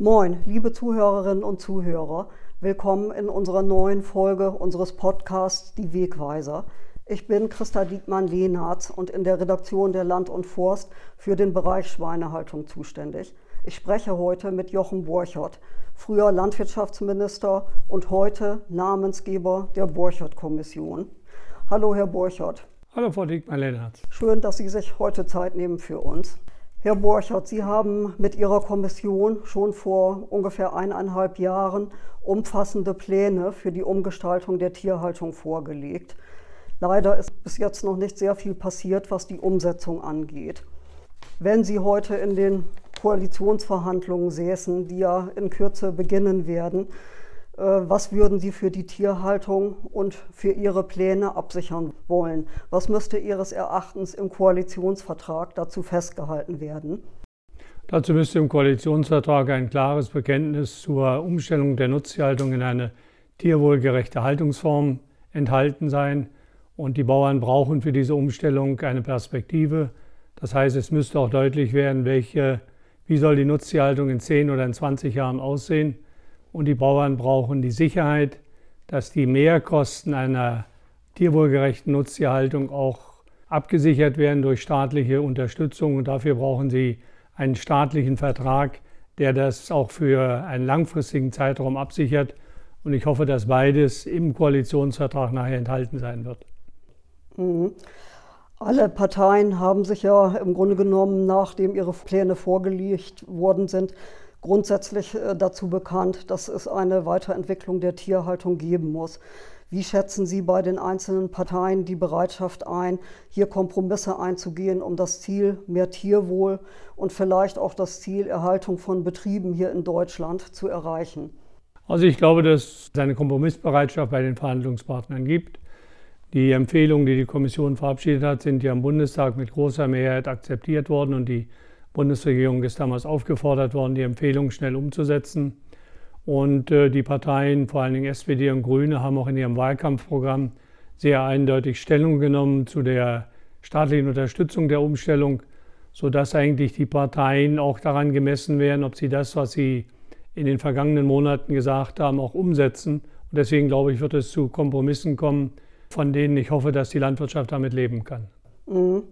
Moin, liebe Zuhörerinnen und Zuhörer. Willkommen in unserer neuen Folge unseres Podcasts Die Wegweiser. Ich bin Christa Diekmann-Lehnarz und in der Redaktion der Land und Forst für den Bereich Schweinehaltung zuständig. Ich spreche heute mit Jochen Borchert, früher Landwirtschaftsminister und heute Namensgeber der Borchert-Kommission. Hallo, Herr Borchert. Hallo, Frau Diekmann-Lehnarz. Schön, dass Sie sich heute Zeit nehmen für uns. Herr Borchert, Sie haben mit Ihrer Kommission schon vor ungefähr eineinhalb Jahren umfassende Pläne für die Umgestaltung der Tierhaltung vorgelegt. Leider ist bis jetzt noch nicht sehr viel passiert, was die Umsetzung angeht. Wenn Sie heute in den Koalitionsverhandlungen säßen, die ja in Kürze beginnen werden, was würden Sie für die Tierhaltung und für Ihre Pläne absichern wollen? Was müsste Ihres Erachtens im Koalitionsvertrag dazu festgehalten werden? Dazu müsste im Koalitionsvertrag ein klares Bekenntnis zur Umstellung der Nutztierhaltung in eine tierwohlgerechte Haltungsform enthalten sein. Und die Bauern brauchen für diese Umstellung eine Perspektive. Das heißt, es müsste auch deutlich werden, welche, wie soll die Nutztierhaltung in 10 oder in 20 Jahren aussehen und die Bauern brauchen die Sicherheit, dass die Mehrkosten einer tierwohlgerechten Nutztierhaltung auch abgesichert werden durch staatliche Unterstützung. Und dafür brauchen sie einen staatlichen Vertrag, der das auch für einen langfristigen Zeitraum absichert. Und ich hoffe, dass beides im Koalitionsvertrag nachher enthalten sein wird. Mhm. Alle Parteien haben sich ja im Grunde genommen, nachdem ihre Pläne vorgelegt worden sind, grundsätzlich äh, dazu bekannt, dass es eine Weiterentwicklung der Tierhaltung geben muss. Wie schätzen Sie bei den einzelnen Parteien die Bereitschaft ein, hier Kompromisse einzugehen, um das Ziel mehr Tierwohl und vielleicht auch das Ziel Erhaltung von Betrieben hier in Deutschland zu erreichen? Also ich glaube, dass es eine Kompromissbereitschaft bei den Verhandlungspartnern gibt. Die Empfehlungen, die die Kommission verabschiedet hat, sind ja im Bundestag mit großer Mehrheit akzeptiert worden und die Bundesregierung ist damals aufgefordert worden, die Empfehlung schnell umzusetzen. Und äh, die Parteien, vor allen Dingen SPD und Grüne, haben auch in ihrem Wahlkampfprogramm sehr eindeutig Stellung genommen zu der staatlichen Unterstützung der Umstellung, sodass eigentlich die Parteien auch daran gemessen werden, ob sie das, was sie in den vergangenen Monaten gesagt haben, auch umsetzen. Und deswegen glaube ich, wird es zu Kompromissen kommen, von denen ich hoffe, dass die Landwirtschaft damit leben kann. Mhm.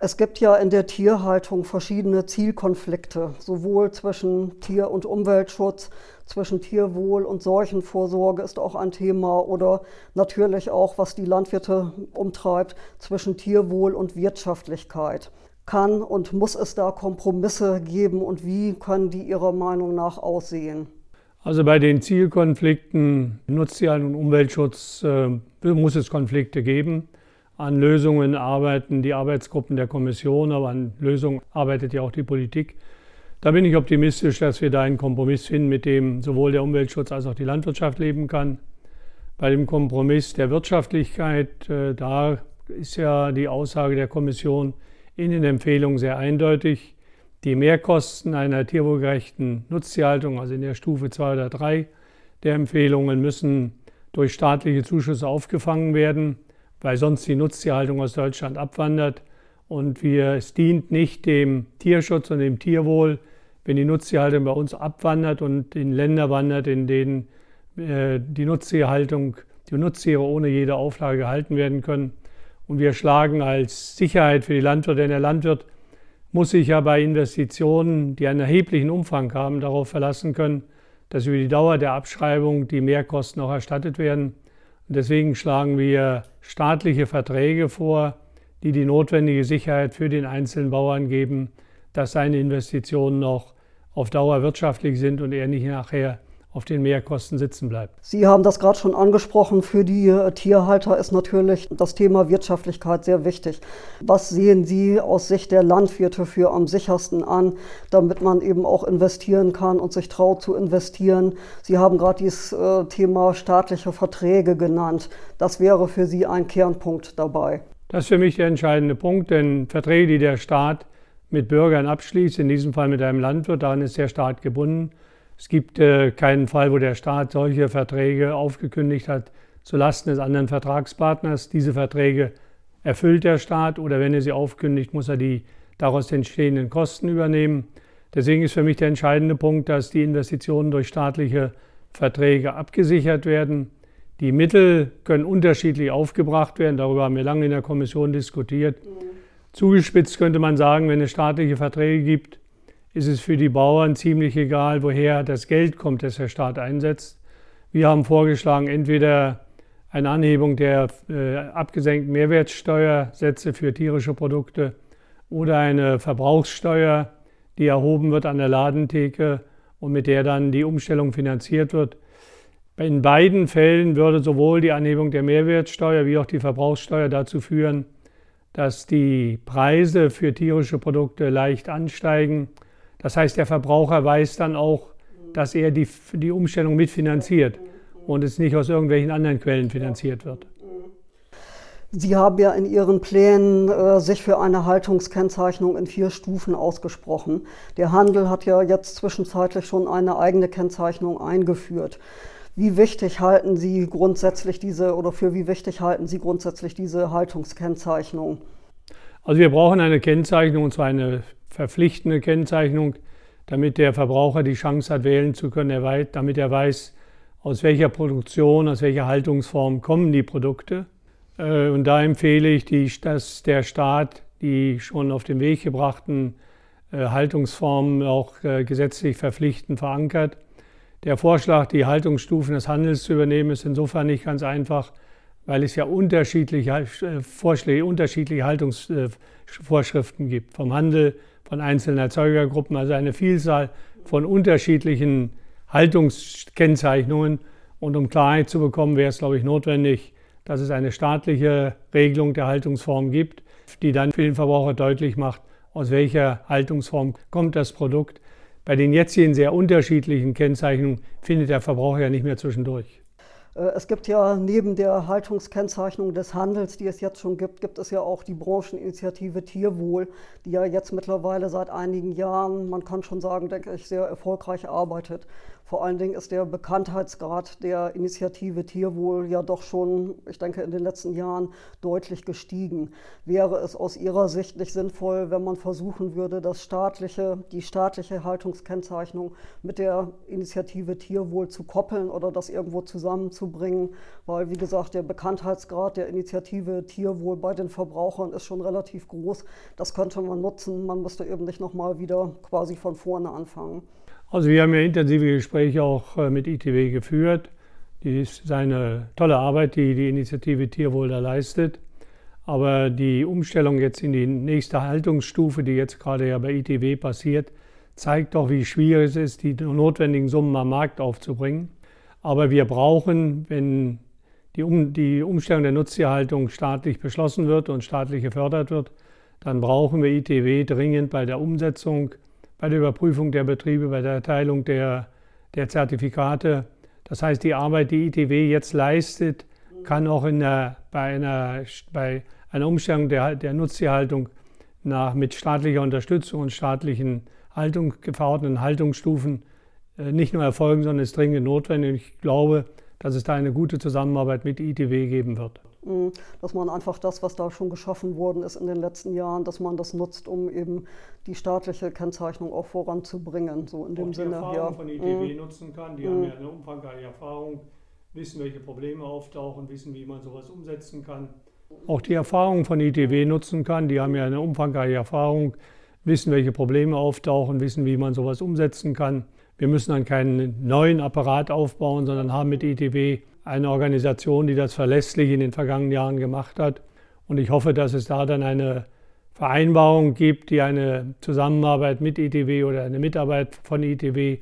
Es gibt ja in der Tierhaltung verschiedene Zielkonflikte, sowohl zwischen Tier- und Umweltschutz, zwischen Tierwohl und Seuchenvorsorge ist auch ein Thema oder natürlich auch, was die Landwirte umtreibt, zwischen Tierwohl und Wirtschaftlichkeit. Kann und muss es da Kompromisse geben und wie können die Ihrer Meinung nach aussehen? Also bei den Zielkonflikten Nutztier- und Umweltschutz äh, muss es Konflikte geben. An Lösungen arbeiten die Arbeitsgruppen der Kommission, aber an Lösungen arbeitet ja auch die Politik. Da bin ich optimistisch, dass wir da einen Kompromiss finden, mit dem sowohl der Umweltschutz als auch die Landwirtschaft leben kann. Bei dem Kompromiss der Wirtschaftlichkeit, äh, da ist ja die Aussage der Kommission in den Empfehlungen sehr eindeutig. Die Mehrkosten einer tierwohlgerechten Nutztierhaltung, also in der Stufe 2 oder 3 der Empfehlungen, müssen durch staatliche Zuschüsse aufgefangen werden weil sonst die Nutztierhaltung aus Deutschland abwandert. Und wir, es dient nicht dem Tierschutz und dem Tierwohl, wenn die Nutztierhaltung bei uns abwandert und in Länder wandert, in denen äh, die Nutztierhaltung, die Nutztiere ohne jede Auflage gehalten werden können. Und wir schlagen als Sicherheit für die Landwirte, denn der Landwirt muss sich ja bei Investitionen, die einen erheblichen Umfang haben, darauf verlassen können, dass über die Dauer der Abschreibung die Mehrkosten auch erstattet werden. Und deswegen schlagen wir staatliche Verträge vor, die die notwendige Sicherheit für den einzelnen Bauern geben, dass seine Investitionen noch auf Dauer wirtschaftlich sind und er nicht nachher auf den Mehrkosten sitzen bleibt. Sie haben das gerade schon angesprochen. Für die äh, Tierhalter ist natürlich das Thema Wirtschaftlichkeit sehr wichtig. Was sehen Sie aus Sicht der Landwirte für am sichersten an, damit man eben auch investieren kann und sich traut zu investieren? Sie haben gerade dieses äh, Thema staatliche Verträge genannt. Das wäre für Sie ein Kernpunkt dabei. Das ist für mich der entscheidende Punkt, denn Verträge, die der Staat mit Bürgern abschließt, in diesem Fall mit einem Landwirt, daran ist der Staat gebunden. Es gibt äh, keinen Fall, wo der Staat solche Verträge aufgekündigt hat zulasten des anderen Vertragspartners. Diese Verträge erfüllt der Staat oder wenn er sie aufkündigt, muss er die daraus entstehenden Kosten übernehmen. Deswegen ist für mich der entscheidende Punkt, dass die Investitionen durch staatliche Verträge abgesichert werden. Die Mittel können unterschiedlich aufgebracht werden. Darüber haben wir lange in der Kommission diskutiert. Mhm. Zugespitzt könnte man sagen, wenn es staatliche Verträge gibt, ist es für die Bauern ziemlich egal, woher das Geld kommt, das der Staat einsetzt. Wir haben vorgeschlagen, entweder eine Anhebung der äh, abgesenkten Mehrwertsteuersätze für tierische Produkte oder eine Verbrauchssteuer, die erhoben wird an der Ladentheke und mit der dann die Umstellung finanziert wird. In beiden Fällen würde sowohl die Anhebung der Mehrwertsteuer wie auch die Verbrauchssteuer dazu führen, dass die Preise für tierische Produkte leicht ansteigen. Das heißt, der Verbraucher weiß dann auch, dass er die, die Umstellung mitfinanziert und es nicht aus irgendwelchen anderen Quellen finanziert wird. Sie haben ja in Ihren Plänen äh, sich für eine Haltungskennzeichnung in vier Stufen ausgesprochen. Der Handel hat ja jetzt zwischenzeitlich schon eine eigene Kennzeichnung eingeführt. Wie wichtig halten Sie grundsätzlich diese oder für wie wichtig halten Sie grundsätzlich diese Haltungskennzeichnung? Also wir brauchen eine Kennzeichnung und zwar eine verpflichtende Kennzeichnung, damit der Verbraucher die Chance hat, wählen zu können, damit er weiß, aus welcher Produktion, aus welcher Haltungsform kommen die Produkte. Äh, und da empfehle ich, dass der Staat die schon auf den Weg gebrachten äh, Haltungsformen auch äh, gesetzlich verpflichtend verankert. Der Vorschlag, die Haltungsstufen des Handels zu übernehmen, ist insofern nicht ganz einfach, weil es ja unterschiedliche Vorschläge, unterschiedliche Haltungsvorschriften gibt. Vom Handel, von einzelnen Erzeugergruppen, also eine Vielzahl von unterschiedlichen Haltungskennzeichnungen. Und um Klarheit zu bekommen, wäre es, glaube ich, notwendig, dass es eine staatliche Regelung der Haltungsform gibt, die dann für den Verbraucher deutlich macht, aus welcher Haltungsform kommt das Produkt. Bei den jetzigen sehr unterschiedlichen Kennzeichnungen findet der Verbraucher ja nicht mehr zwischendurch. Äh, es gibt ja neben der Haltungskennzeichnung des Handels, die es jetzt schon gibt, gibt es ja auch die Brancheninitiative Tierwohl, die ja jetzt mittlerweile seit einigen Jahren, man kann schon sagen, denke ich, sehr erfolgreich arbeitet. Vor allen Dingen ist der Bekanntheitsgrad der Initiative Tierwohl ja doch schon, ich denke, in den letzten Jahren deutlich gestiegen. Wäre es aus Ihrer Sicht nicht sinnvoll, wenn man versuchen würde, das staatliche, die staatliche Haltungskennzeichnung mit der Initiative Tierwohl zu koppeln oder das irgendwo zusammenzubringen? Weil, wie gesagt, der Bekanntheitsgrad der Initiative Tierwohl bei den Verbrauchern ist schon relativ groß. Das könnte man nutzen. Man müsste eben nicht nochmal wieder quasi von vorne anfangen. Also wir haben ja intensive Gespräche auch äh, mit ITW geführt. Die ist eine tolle Arbeit, die die Initiative Tierwohl da leistet. Aber die Umstellung jetzt in die nächste Haltungsstufe, die jetzt gerade ja bei ITW passiert, zeigt doch, wie schwierig es ist, die notwendigen Summen am Markt aufzubringen. Aber wir brauchen, wenn die, um, die Umstellung der Nutztierhaltung staatlich beschlossen wird und staatlich gefördert wird, dann brauchen wir ITW dringend bei der Umsetzung bei der Überprüfung der Betriebe, bei der Erteilung der, der Zertifikate. Das heißt, die Arbeit, die ITW jetzt leistet, kann auch in der, bei, einer, bei einer Umstellung der, der Nutztierhaltung nach, mit staatlicher Unterstützung und staatlichen Haltung, verordneten Haltungsstufen äh, nicht nur erfolgen, sondern ist dringend notwendig. Ich glaube, dass es da eine gute Zusammenarbeit mit ITW geben wird. Mhm. Dass man einfach das, was da schon geschaffen worden ist in den letzten Jahren, dass man das nutzt, um eben die staatliche Kennzeichnung auch voranzubringen. So in dem auch die Sinne. Erfahrung ja. von ITW mhm. nutzen kann. Die mhm. haben ja eine umfangreiche Erfahrung, wissen, welche Probleme auftauchen, wissen, wie man sowas umsetzen kann. Auch die Erfahrung von ITW nutzen kann. Die haben ja eine umfangreiche Erfahrung, wissen, welche Probleme auftauchen, wissen, wie man sowas umsetzen kann. Wir müssen dann keinen neuen Apparat aufbauen, sondern haben mit ITW eine Organisation, die das verlässlich in den vergangenen Jahren gemacht hat. Und ich hoffe, dass es da dann eine Vereinbarung gibt, die eine Zusammenarbeit mit ITW oder eine Mitarbeit von ITW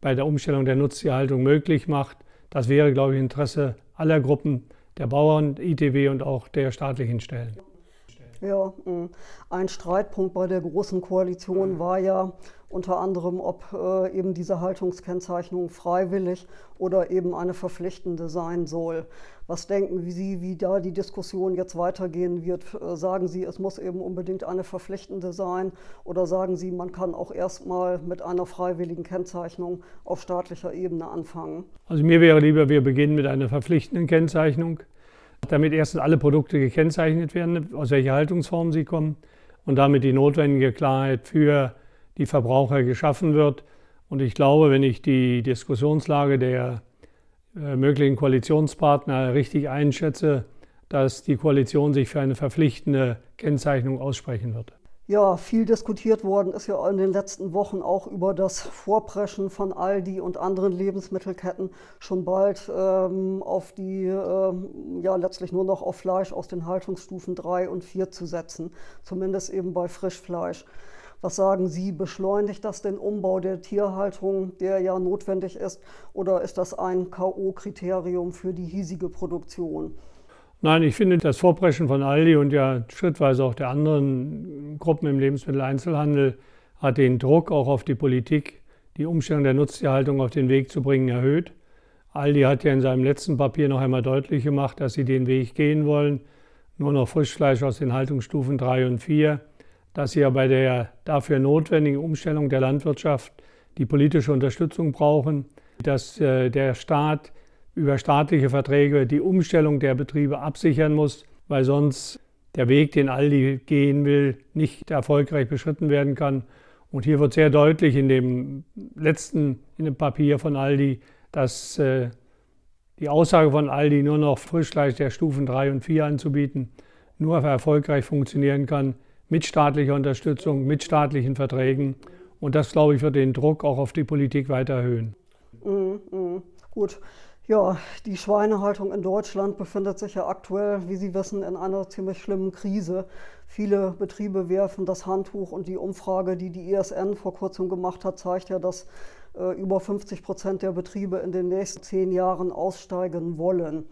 bei der Umstellung der Nutztierhaltung möglich macht. Das wäre, glaube ich, Interesse aller Gruppen, der Bauern, ITW und auch der staatlichen Stellen. Ja, mm. ein Streitpunkt bei der Großen Koalition war ja, unter anderem, ob äh, eben diese Haltungskennzeichnung freiwillig oder eben eine verpflichtende sein soll. Was denken Sie, wie da die Diskussion jetzt weitergehen wird? Äh, sagen Sie, es muss eben unbedingt eine verpflichtende sein oder sagen Sie, man kann auch erstmal mit einer freiwilligen Kennzeichnung auf staatlicher Ebene anfangen? Also mir wäre lieber, wir beginnen mit einer verpflichtenden Kennzeichnung, damit erstens alle Produkte gekennzeichnet werden, aus welcher Haltungsform sie kommen und damit die notwendige Klarheit für die Verbraucher geschaffen wird. Und ich glaube, wenn ich die Diskussionslage der äh, möglichen Koalitionspartner richtig einschätze, dass die Koalition sich für eine verpflichtende Kennzeichnung aussprechen wird. Ja, viel diskutiert worden ist ja in den letzten Wochen auch über das Vorpreschen von Aldi und anderen Lebensmittelketten schon bald ähm, auf die, ähm, ja letztlich nur noch auf Fleisch aus den Haltungsstufen 3 und 4 zu setzen, zumindest eben bei Frischfleisch. Was sagen Sie, beschleunigt das den Umbau der Tierhaltung, der ja notwendig ist, oder ist das ein KO-Kriterium für die hiesige Produktion? Nein, ich finde das Vorpreschen von Aldi und ja schrittweise auch der anderen Gruppen im Lebensmitteleinzelhandel hat den Druck auch auf die Politik, die Umstellung der Nutztierhaltung auf den Weg zu bringen, erhöht. Aldi hat ja in seinem letzten Papier noch einmal deutlich gemacht, dass sie den Weg gehen wollen. Nur noch Frischfleisch aus den Haltungsstufen 3 und 4. Dass sie ja bei der dafür notwendigen Umstellung der Landwirtschaft die politische Unterstützung brauchen. Dass äh, der Staat über staatliche Verträge die Umstellung der Betriebe absichern muss, weil sonst der Weg, den Aldi gehen will, nicht erfolgreich beschritten werden kann. Und hier wird sehr deutlich in dem letzten in dem Papier von Aldi, dass äh, die Aussage von Aldi, nur noch Frischfleisch der Stufen 3 und 4 anzubieten, nur erfolgreich funktionieren kann mit staatlicher Unterstützung, mit staatlichen Verträgen. Und das, glaube ich, wird den Druck auch auf die Politik weiter erhöhen. Mhm, mh. Gut. Ja, die Schweinehaltung in Deutschland befindet sich ja aktuell, wie Sie wissen, in einer ziemlich schlimmen Krise. Viele Betriebe werfen das Handtuch und die Umfrage, die die ISN vor kurzem gemacht hat, zeigt ja, dass äh, über 50 Prozent der Betriebe in den nächsten zehn Jahren aussteigen wollen.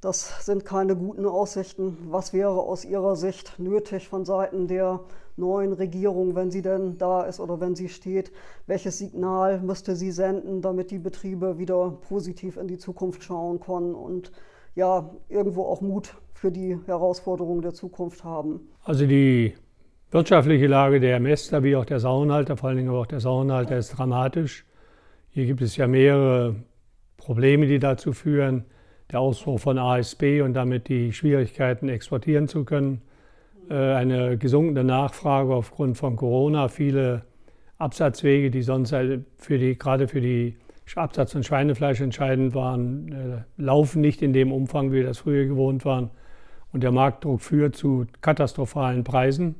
Das sind keine guten Aussichten. Was wäre aus Ihrer Sicht nötig von Seiten der neuen Regierung, wenn sie denn da ist oder wenn sie steht? Welches Signal müsste sie senden, damit die Betriebe wieder positiv in die Zukunft schauen können und ja, irgendwo auch Mut für die Herausforderungen der Zukunft haben? Also die wirtschaftliche Lage der Mäster wie auch der Sauenhalter, vor allen Dingen aber auch der Sauenhalter, ist dramatisch. Hier gibt es ja mehrere Probleme, die dazu führen der Ausbruch von ASB und damit die Schwierigkeiten exportieren zu können. Äh, eine gesunkene Nachfrage aufgrund von Corona, viele Absatzwege, die sonst halt für die, gerade für die Absatz von Schweinefleisch entscheidend waren, äh, laufen nicht in dem Umfang, wie wir das früher gewohnt waren. Und der Marktdruck führt zu katastrophalen Preisen.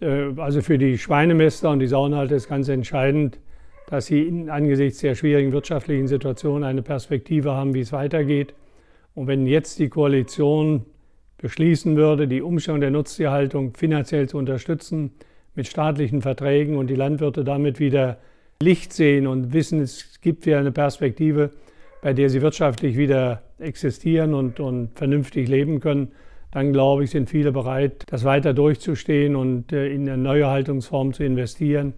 Äh, also für die Schweinemester und die Sauenhalter ist ganz entscheidend, dass sie angesichts der schwierigen wirtschaftlichen Situation eine Perspektive haben, wie es weitergeht. Und wenn jetzt die Koalition beschließen würde, die Umstellung der Nutztierhaltung finanziell zu unterstützen mit staatlichen Verträgen und die Landwirte damit wieder Licht sehen und wissen, es gibt wieder eine Perspektive, bei der sie wirtschaftlich wieder existieren und, und vernünftig leben können, dann glaube ich, sind viele bereit, das weiter durchzustehen und äh, in eine neue Haltungsform zu investieren.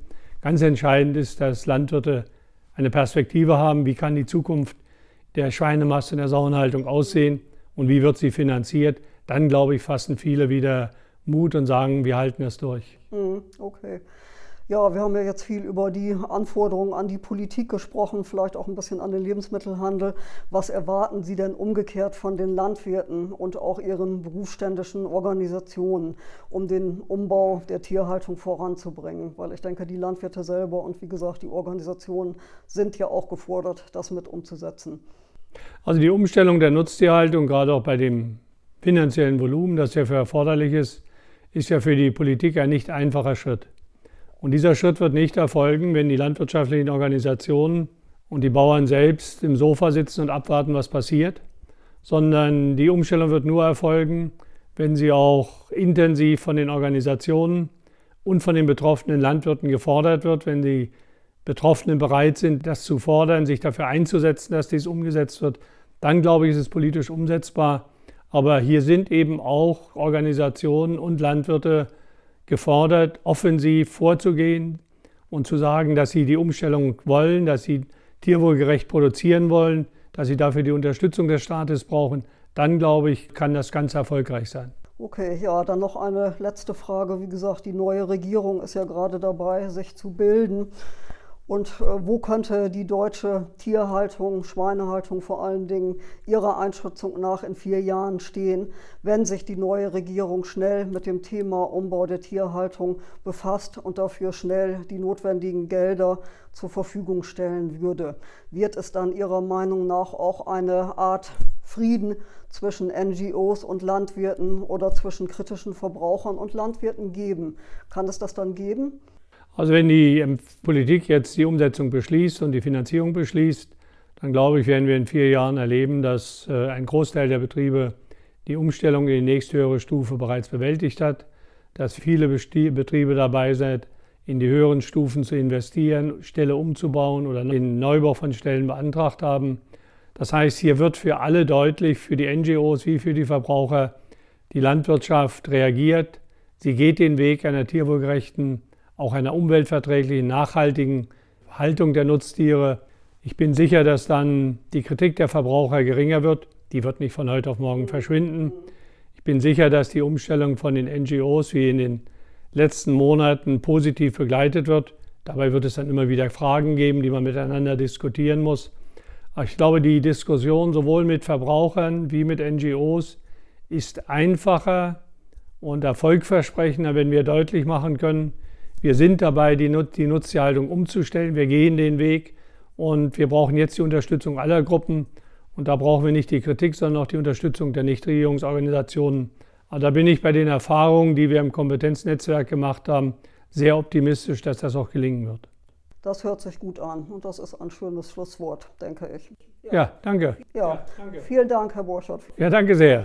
Ganz entscheidend ist, dass Landwirte eine Perspektive haben, wie kann die Zukunft der Schweinemasse in der Sauenhaltung aussehen und wie wird sie finanziert. Dann, glaube ich, fassen viele wieder Mut und sagen, wir halten es durch. Hm, okay. Ja, wir haben ja jetzt viel über die Anforderungen an die Politik gesprochen, vielleicht auch ein bisschen an den Lebensmittelhandel. Was erwarten Sie denn umgekehrt von den Landwirten und auch ihren berufsständischen Organisationen, um den Umbau der Tierhaltung voranzubringen? Weil ich denke, die Landwirte selber und wie gesagt, die Organisationen sind ja auch gefordert, das mit umzusetzen. Also die Umstellung der Nutztierhaltung, gerade auch bei dem finanziellen Volumen, das ja für erforderlich ist, ist ja für die Politik ein nicht einfacher Schritt. Und dieser Schritt wird nicht erfolgen, wenn die landwirtschaftlichen Organisationen und die Bauern selbst im Sofa sitzen und abwarten, was passiert, sondern die Umstellung wird nur erfolgen, wenn sie auch intensiv von den Organisationen und von den betroffenen Landwirten gefordert wird, wenn die Betroffenen bereit sind, das zu fordern, sich dafür einzusetzen, dass dies umgesetzt wird, dann glaube ich, ist es politisch umsetzbar. Aber hier sind eben auch Organisationen und Landwirte gefordert, offensiv vorzugehen und zu sagen, dass sie die Umstellung wollen, dass sie tierwohlgerecht produzieren wollen, dass sie dafür die Unterstützung des Staates brauchen, dann glaube ich, kann das ganz erfolgreich sein. Okay, ja, dann noch eine letzte Frage. Wie gesagt, die neue Regierung ist ja gerade dabei, sich zu bilden. Und äh, wo könnte die deutsche Tierhaltung, Schweinehaltung vor allen Dingen Ihrer Einschätzung nach in vier Jahren stehen, wenn sich die neue Regierung schnell mit dem Thema Umbau der Tierhaltung befasst und dafür schnell die notwendigen Gelder zur Verfügung stellen würde? Wird es dann Ihrer Meinung nach auch eine Art Frieden zwischen NGOs und Landwirten oder zwischen kritischen Verbrauchern und Landwirten geben? Kann es das dann geben? Also wenn die ähm, Politik jetzt die Umsetzung beschließt und die Finanzierung beschließt, dann glaube ich, werden wir in vier Jahren erleben, dass äh, ein Großteil der Betriebe die Umstellung in die nächsthöhere Stufe bereits bewältigt hat, dass viele Betriebe dabei sind, in die höheren Stufen zu investieren, Ställe umzubauen oder den Neubau von Stellen beantragt haben. Das heißt, hier wird für alle deutlich, für die NGOs wie für die Verbraucher, die Landwirtschaft reagiert. Sie geht den Weg einer tierwohlgerechten auch einer umweltverträglichen, nachhaltigen Haltung der Nutztiere. Ich bin sicher, dass dann die Kritik der Verbraucher geringer wird. Die wird nicht von heute auf morgen verschwinden. Ich bin sicher, dass die Umstellung von den NGOs wie in den letzten Monaten positiv begleitet wird. Dabei wird es dann immer wieder Fragen geben, die man miteinander diskutieren muss. Aber ich glaube, die Diskussion sowohl mit Verbrauchern wie mit NGOs ist einfacher und erfolgversprechender, wenn wir deutlich machen können, wir sind dabei, die, Nut die Nutztierhaltung umzustellen. Wir gehen den Weg und wir brauchen jetzt die Unterstützung aller Gruppen. Und da brauchen wir nicht die Kritik, sondern auch die Unterstützung der Nichtregierungsorganisationen. Aber da bin ich bei den Erfahrungen, die wir im Kompetenznetzwerk gemacht haben, sehr optimistisch, dass das auch gelingen wird. Das hört sich gut an und das ist ein schönes Schlusswort, denke ich. Ja, ja danke. Ja, ja danke. vielen Dank, Herr Borschert. Ja, danke sehr.